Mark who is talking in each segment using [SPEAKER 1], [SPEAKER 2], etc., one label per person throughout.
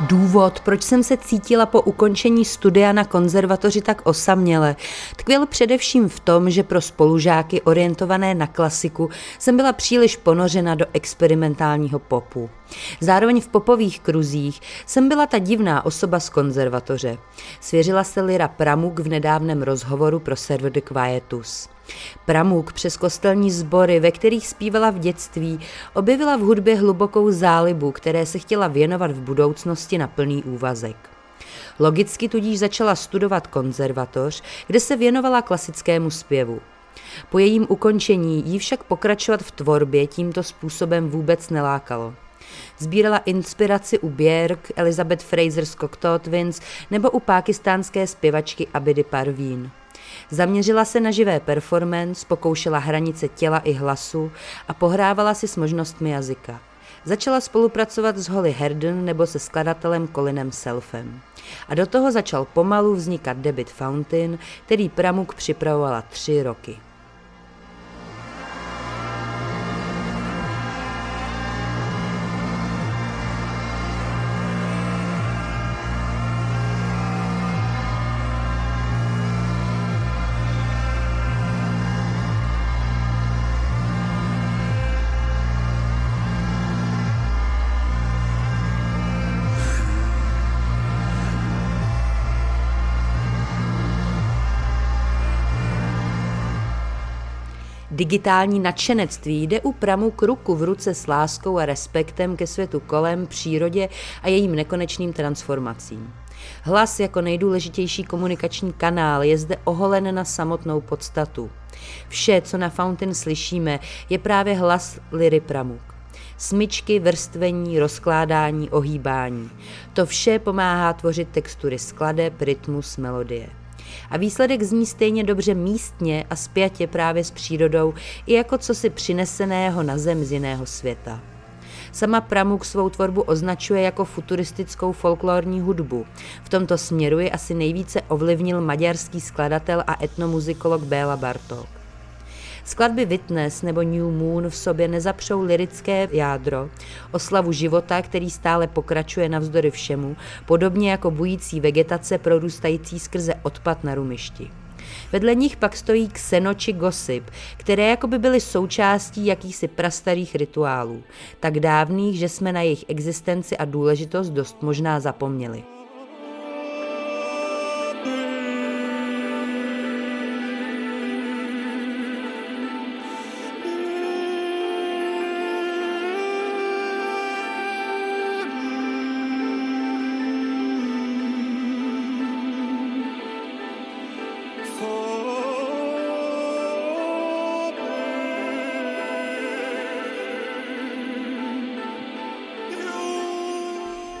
[SPEAKER 1] Důvod, proč jsem se cítila po ukončení studia na konzervatoři tak osaměle, tkvěl především v tom, že pro spolužáky orientované na klasiku jsem byla příliš ponořena do experimentálního popu. Zároveň v popových kruzích jsem byla ta divná osoba z konzervatoře. Svěřila se Lira Pramuk v nedávném rozhovoru pro server The Quietus. Pramuk přes kostelní sbory, ve kterých zpívala v dětství, objevila v hudbě hlubokou zálibu, které se chtěla věnovat v budoucnosti na plný úvazek. Logicky tudíž začala studovat konzervatoř, kde se věnovala klasickému zpěvu. Po jejím ukončení jí však pokračovat v tvorbě tímto způsobem vůbec nelákalo. Sbírala inspiraci u Björk, Elizabeth Fraser Cocteau Twins nebo u pákistánské zpěvačky Abidi Parveen. Zaměřila se na živé performance, pokoušela hranice těla i hlasu a pohrávala si s možnostmi jazyka. Začala spolupracovat s Holly Herden nebo se skladatelem Colinem Selfem. A do toho začal pomalu vznikat debit Fountain, který Pramuk připravovala tři roky. Digitální nadšenectví jde u Pramu k ruku v ruce s láskou a respektem ke světu kolem, přírodě a jejím nekonečným transformacím. Hlas jako nejdůležitější komunikační kanál je zde oholen na samotnou podstatu. Vše, co na Fountain slyšíme, je právě hlas Liry Pramuk. Smyčky, vrstvení, rozkládání, ohýbání. To vše pomáhá tvořit textury skladeb, rytmus, melodie. A výsledek zní stejně dobře místně a spjatě právě s přírodou i jako cosi přineseného na zem z jiného světa. Sama Pramuk svou tvorbu označuje jako futuristickou folklorní hudbu. V tomto směru je asi nejvíce ovlivnil maďarský skladatel a etnomuzikolog Béla Bartok. Skladby Witness nebo New Moon v sobě nezapřou lirické jádro, oslavu života, který stále pokračuje navzdory všemu, podobně jako bující vegetace prorůstající skrze odpad na rumišti. Vedle nich pak stojí kseno či gossip, které jako by byly součástí jakýchsi prastarých rituálů, tak dávných, že jsme na jejich existenci a důležitost dost možná zapomněli.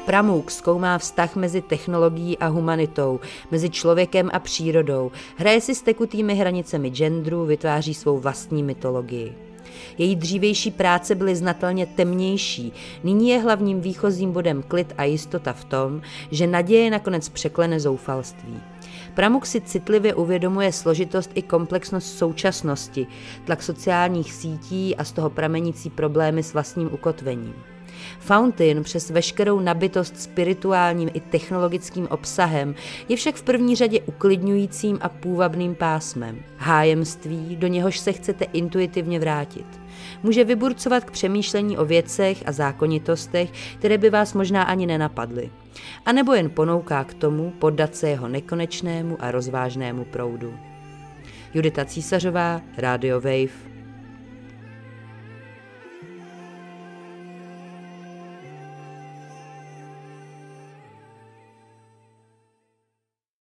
[SPEAKER 1] Pramuk zkoumá vztah mezi technologií a humanitou, mezi člověkem a přírodou, hraje si s tekutými hranicemi genderu, vytváří svou vlastní mytologii. Její dřívější práce byly znatelně temnější, nyní je hlavním výchozím bodem klid a jistota v tom, že naděje nakonec překlene zoufalství. Pramuk si citlivě uvědomuje složitost i komplexnost současnosti, tlak sociálních sítí a z toho pramenící problémy s vlastním ukotvením. Fountain přes veškerou nabitost spirituálním i technologickým obsahem je však v první řadě uklidňujícím a půvabným pásmem. Hájemství, do něhož se chcete intuitivně vrátit. Může vyburcovat k přemýšlení o věcech a zákonitostech, které by vás možná ani nenapadly. A nebo jen ponouká k tomu poddat se jeho nekonečnému a rozvážnému proudu. Judita Císařová, Radio Wave,